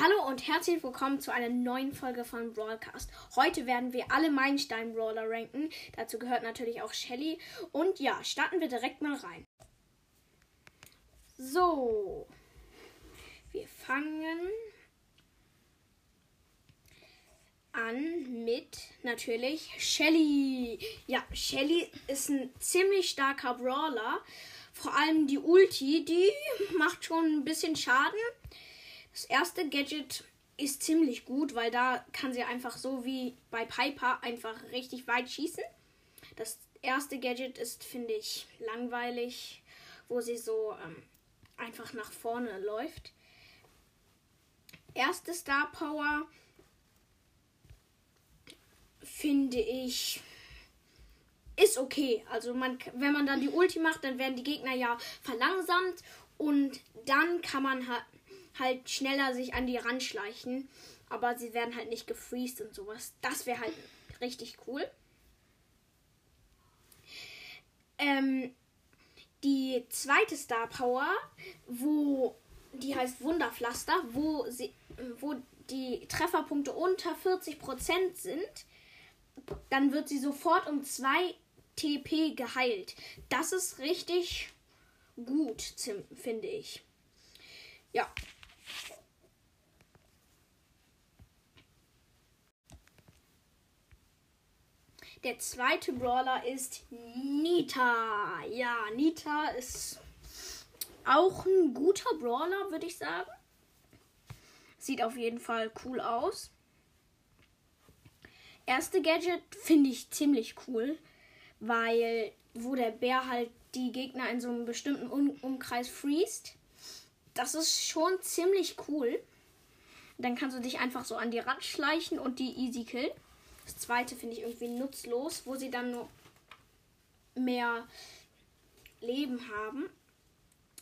Hallo und herzlich willkommen zu einer neuen Folge von Brawlcast. Heute werden wir alle Meilenstein-Brawler ranken. Dazu gehört natürlich auch Shelly. Und ja, starten wir direkt mal rein. So, wir fangen an mit natürlich Shelly. Ja, Shelly ist ein ziemlich starker Brawler. Vor allem die Ulti, die macht schon ein bisschen Schaden. Das erste Gadget ist ziemlich gut, weil da kann sie einfach so wie bei Piper einfach richtig weit schießen. Das erste Gadget ist, finde ich, langweilig, wo sie so ähm, einfach nach vorne läuft. Erste Star Power finde ich ist okay. Also man, wenn man dann die Ulti macht, dann werden die Gegner ja verlangsamt und dann kann man halt halt schneller sich an die ranschleichen. Aber sie werden halt nicht gefreezed und sowas. Das wäre halt richtig cool. Ähm, die zweite Star Power, wo die heißt Wunderpflaster, wo sie, wo die Trefferpunkte unter 40% sind, dann wird sie sofort um 2 TP geheilt. Das ist richtig gut, finde ich. Ja, Der zweite Brawler ist Nita. Ja, Nita ist auch ein guter Brawler, würde ich sagen. Sieht auf jeden Fall cool aus. Erste Gadget finde ich ziemlich cool, weil wo der Bär halt die Gegner in so einem bestimmten um Umkreis freest. Das ist schon ziemlich cool. Dann kannst du dich einfach so an die Rand schleichen und die easy killen. Das zweite finde ich irgendwie nutzlos, wo sie dann nur mehr Leben haben,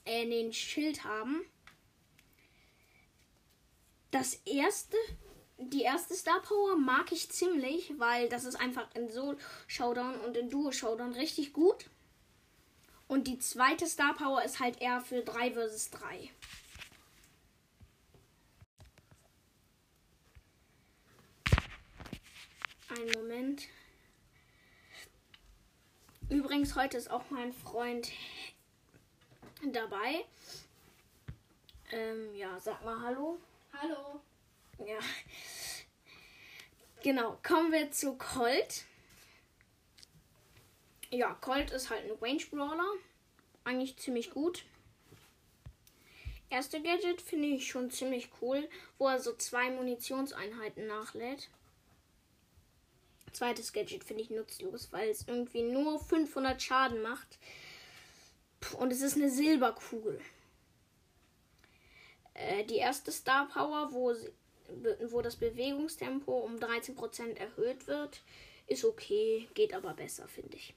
äh, den Schild haben. Das erste, die erste Star Power mag ich ziemlich, weil das ist einfach in Solo Showdown und in Duo Showdown richtig gut. Und die zweite Star Power ist halt eher für 3 vs 3. Einen Moment. Übrigens, heute ist auch mein Freund dabei. Ähm, ja, sag mal Hallo. Hallo. Ja. Genau, kommen wir zu Colt. Ja, Colt ist halt ein Range Brawler. Eigentlich ziemlich gut. Erste Gadget finde ich schon ziemlich cool, wo er so zwei Munitionseinheiten nachlädt. Zweites Gadget finde ich nutzlos, weil es irgendwie nur 500 Schaden macht. Und es ist eine Silberkugel. Äh, die erste Star Power, wo, wo das Bewegungstempo um 13% erhöht wird, ist okay, geht aber besser, finde ich.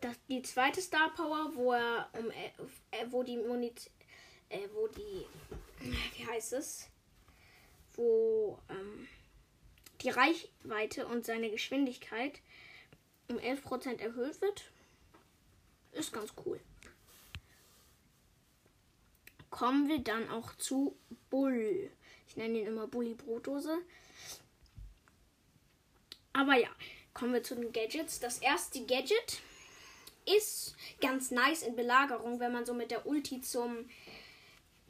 Das, die zweite Star Power, wo er um äh, wo die Munit äh, wo die wie heißt es? Wo ähm, die Reichweite und seine Geschwindigkeit um 11% erhöht wird, ist ganz cool. Kommen wir dann auch zu Bull. Ich nenne ihn immer Bully Brotdose. Aber ja, kommen wir zu den Gadgets. Das erste Gadget ist ganz nice in Belagerung, wenn man so mit der Ulti zum,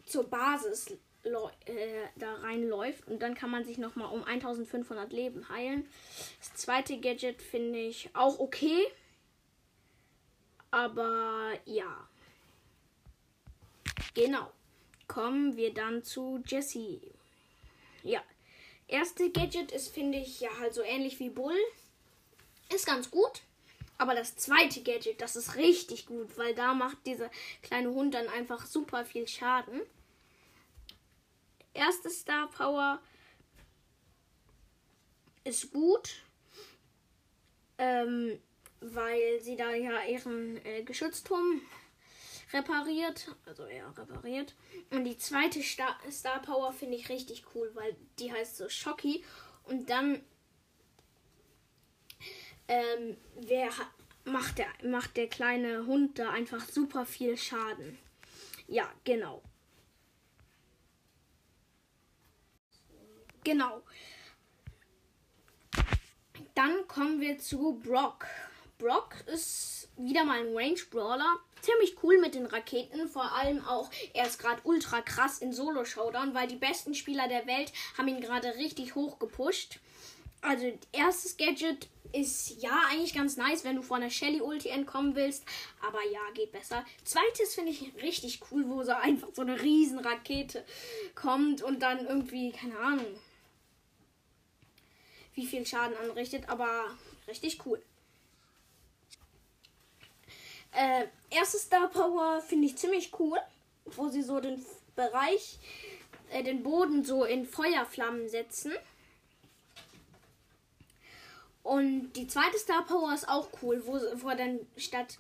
zur Basis äh, da reinläuft und dann kann man sich noch mal um 1500 Leben heilen. Das zweite Gadget finde ich auch okay, aber ja. Genau. Kommen wir dann zu Jessie. Ja. Erste Gadget ist, finde ich, ja halt so ähnlich wie Bull. Ist ganz gut. Aber das zweite Gadget, das ist richtig gut, weil da macht dieser kleine Hund dann einfach super viel Schaden erste Star Power ist gut, ähm, weil sie da ja ihren äh, Geschützturm repariert, also er repariert. Und die zweite Star, Star Power finde ich richtig cool, weil die heißt so Shocky. Und dann ähm, wer macht der, macht der kleine Hund da einfach super viel Schaden. Ja, genau. Genau. Dann kommen wir zu Brock. Brock ist wieder mal ein Range Brawler. Ziemlich cool mit den Raketen. Vor allem auch, er ist gerade ultra krass in Solo-Showdown, weil die besten Spieler der Welt haben ihn gerade richtig hoch gepusht. Also, erstes Gadget ist ja eigentlich ganz nice, wenn du vor einer Shelly-Ulti entkommen willst. Aber ja, geht besser. Zweites finde ich richtig cool, wo so einfach so eine riesen Rakete kommt und dann irgendwie, keine Ahnung, wie viel Schaden anrichtet. Aber richtig cool. Äh, erste Star Power finde ich ziemlich cool, wo sie so den Bereich, äh, den Boden so in Feuerflammen setzen. Und die zweite Star Power ist auch cool, wo, wo dann statt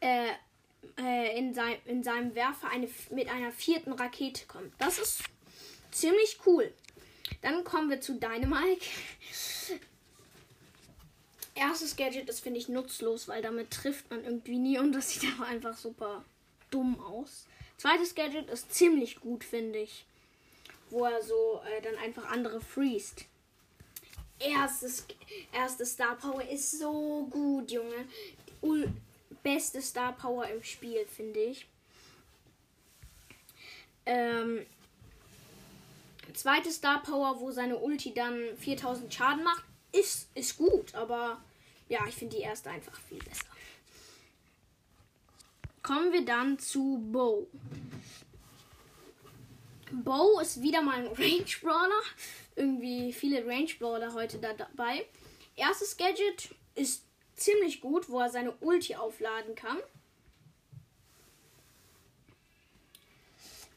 äh, äh, in, sein, in seinem Werfer eine, mit einer vierten Rakete kommt. Das ist ziemlich cool. Dann kommen wir zu Dynamike. Erstes Gadget, das finde ich nutzlos, weil damit trifft man irgendwie nie und das sieht aber einfach super dumm aus. Zweites Gadget ist ziemlich gut, finde ich. Wo er so äh, dann einfach andere freest. Erstes, erste Star Power ist so gut, Junge. Ul beste Star Power im Spiel, finde ich. Ähm, zweite Star Power, wo seine Ulti dann 4000 Schaden macht, ist, ist gut, aber ja, ich finde die erste einfach viel besser. Kommen wir dann zu Bo. Bo ist wieder mal ein Range Brawler. Irgendwie viele Range Brawler heute da dabei. Erstes Gadget ist ziemlich gut, wo er seine Ulti aufladen kann.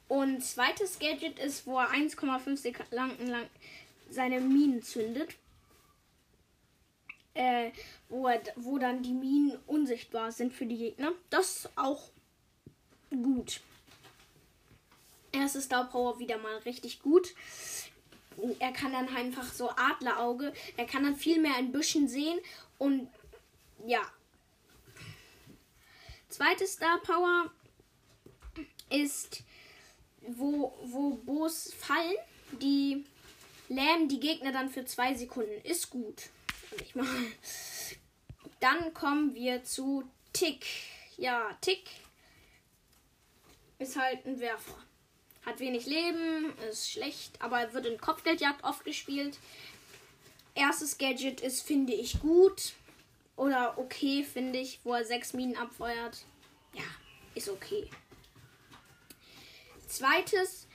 Und zweites Gadget ist, wo er 1,5 Sekunden lang seine Minen zündet äh, wo, er, wo dann die Minen unsichtbar sind für die Gegner. Das ist auch gut. Erste Star Power wieder mal richtig gut. Er kann dann einfach so Adlerauge. Er kann dann viel mehr in Büschen sehen. Und ja. Zweite Star Power ist, wo, wo Boos fallen. Die lähmen die Gegner dann für zwei Sekunden. Ist gut nicht mal. Dann kommen wir zu Tick. Ja, Tick ist halt ein Werfer. Hat wenig Leben, ist schlecht, aber wird in Kopfgeldjagd oft gespielt. Erstes Gadget ist, finde ich, gut. Oder okay, finde ich, wo er sechs Minen abfeuert. Ja, ist okay. Zweites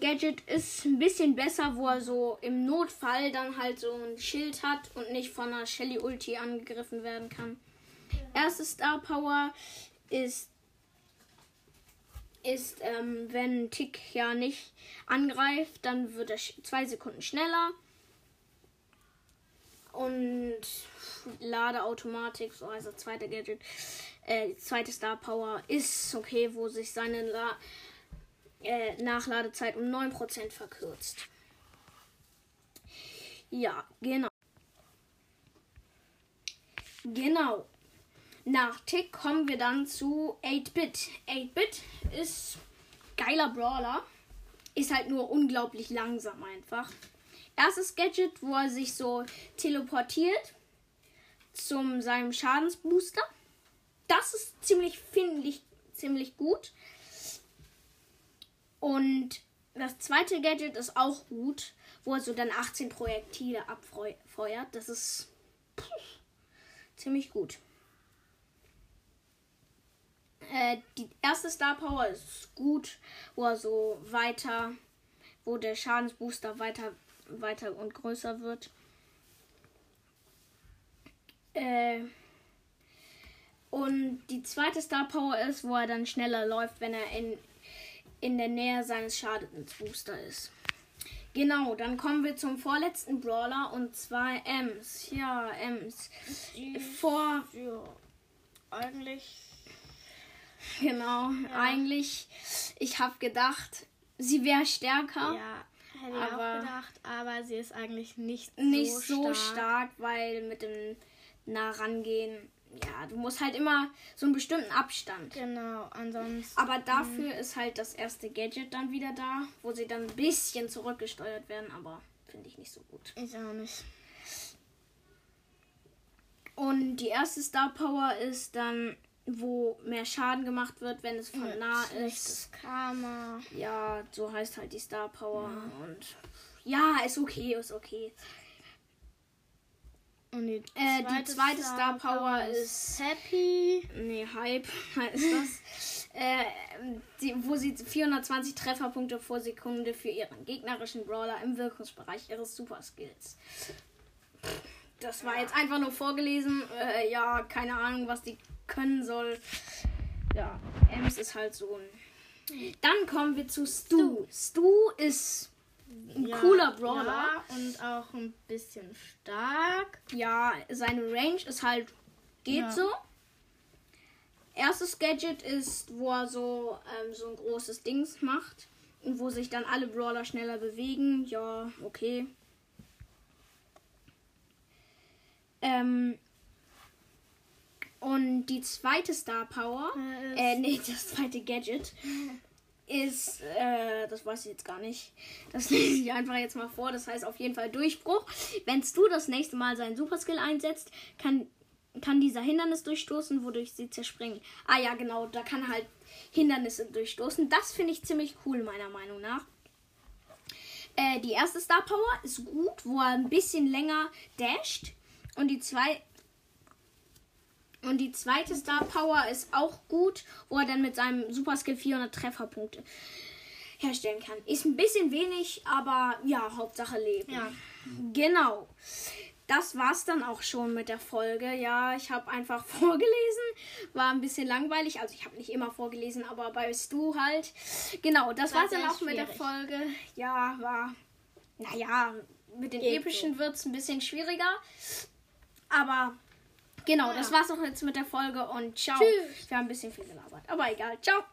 Gadget ist ein bisschen besser, wo er so im Notfall dann halt so ein Schild hat und nicht von einer Shelly Ulti angegriffen werden kann. Erste Star Power ist ist, ähm, wenn Tick ja nicht angreift, dann wird er zwei Sekunden schneller. Und Ladeautomatik, so also zweite Gadget, äh, zweite Star Power ist okay, wo sich seine La äh, Nachladezeit um 9% verkürzt. Ja, genau. Genau. Nach Tick kommen wir dann zu 8-Bit. 8-Bit ist geiler Brawler. Ist halt nur unglaublich langsam einfach. Erstes Gadget, wo er sich so teleportiert zum seinem Schadensbooster. Das ist ziemlich, finde ich, ziemlich gut. Und das zweite Gadget ist auch gut, wo er so dann 18 Projektile abfeuert. Das ist pff, ziemlich gut. Äh, die erste Star Power ist gut, wo er so weiter, wo der Schadensbooster weiter, weiter und größer wird. Äh, und die zweite Star Power ist, wo er dann schneller läuft, wenn er in in der Nähe seines Schadensbooster ist. Genau, dann kommen wir zum vorletzten Brawler und zwar Ems. Ja, Ems. Vor. Ja, eigentlich. Genau, ja. eigentlich. Ich habe gedacht, sie wäre stärker. Ja, hätte ich auch gedacht, aber sie ist eigentlich nicht, nicht so, stark. so stark, weil mit dem nah rangehen ja, du musst halt immer so einen bestimmten Abstand. Genau, ansonsten. Aber dafür ist halt das erste Gadget dann wieder da, wo sie dann ein bisschen zurückgesteuert werden, aber finde ich nicht so gut. Ich auch nicht. Und die erste Star Power ist dann, wo mehr Schaden gemacht wird, wenn es von Ja, nah ist. Karma. Ja, so heißt halt die Star Power. Und ja, ist okay, ist okay. Und die Äh, die zweite Star Power ist- Happy. Nee, Hype heißt das. äh, die, wo sie 420 Trefferpunkte pro Sekunde für ihren gegnerischen Brawler im Wirkungsbereich ihres Superskills. Das war jetzt einfach nur vorgelesen. Äh, ja, keine Ahnung, was die können soll. Ja, Ems ist halt so ein. Dann kommen wir zu Stu. Stu ist ein Ja, cooler Brawler. Ja, und auch ein bisschen stark. Ja, seine Range ist halt. geht Ja. so. Erstes Gadget ist, wo er so, ähm, so ein großes Dings macht. Und wo sich dann alle Brawler schneller bewegen. Ja, okay. Ähm. Und die zweite Star Power. Äh, Äh, nee, das zweite Gadget ist, äh, das weiß ich jetzt gar nicht. Das lese ich einfach jetzt mal vor. Das heißt auf jeden Fall Durchbruch. Wenn du das nächste Mal seinen Superskill einsetzt, kann, kann dieser Hindernis durchstoßen, wodurch sie zerspringen. Ah ja, genau, da kann halt Hindernisse durchstoßen. Das finde ich ziemlich cool, meiner Meinung nach. Äh, die erste Star Power ist gut, wo er ein bisschen länger dasht. Und die zwei. Und die zweite Star Power ist auch gut, wo er dann mit seinem Superskill 400 Trefferpunkte herstellen kann. Ist ein bisschen wenig, aber ja, Hauptsache Leben. Ja. Genau. Das war's dann auch schon mit der Folge. Ja, ich habe einfach vorgelesen. War ein bisschen langweilig. Also ich habe nicht immer vorgelesen, aber bei Stu halt. Genau, das War war's dann auch mit der schwierig. Folge. Ja, war. Naja, mit den Geht epischen wird's ein bisschen schwieriger. Aber genau, Ja. das war's auch jetzt mit der Folge und ciao. Tschüss. Wir haben ein bisschen viel gelabert. Aber egal. Ciao.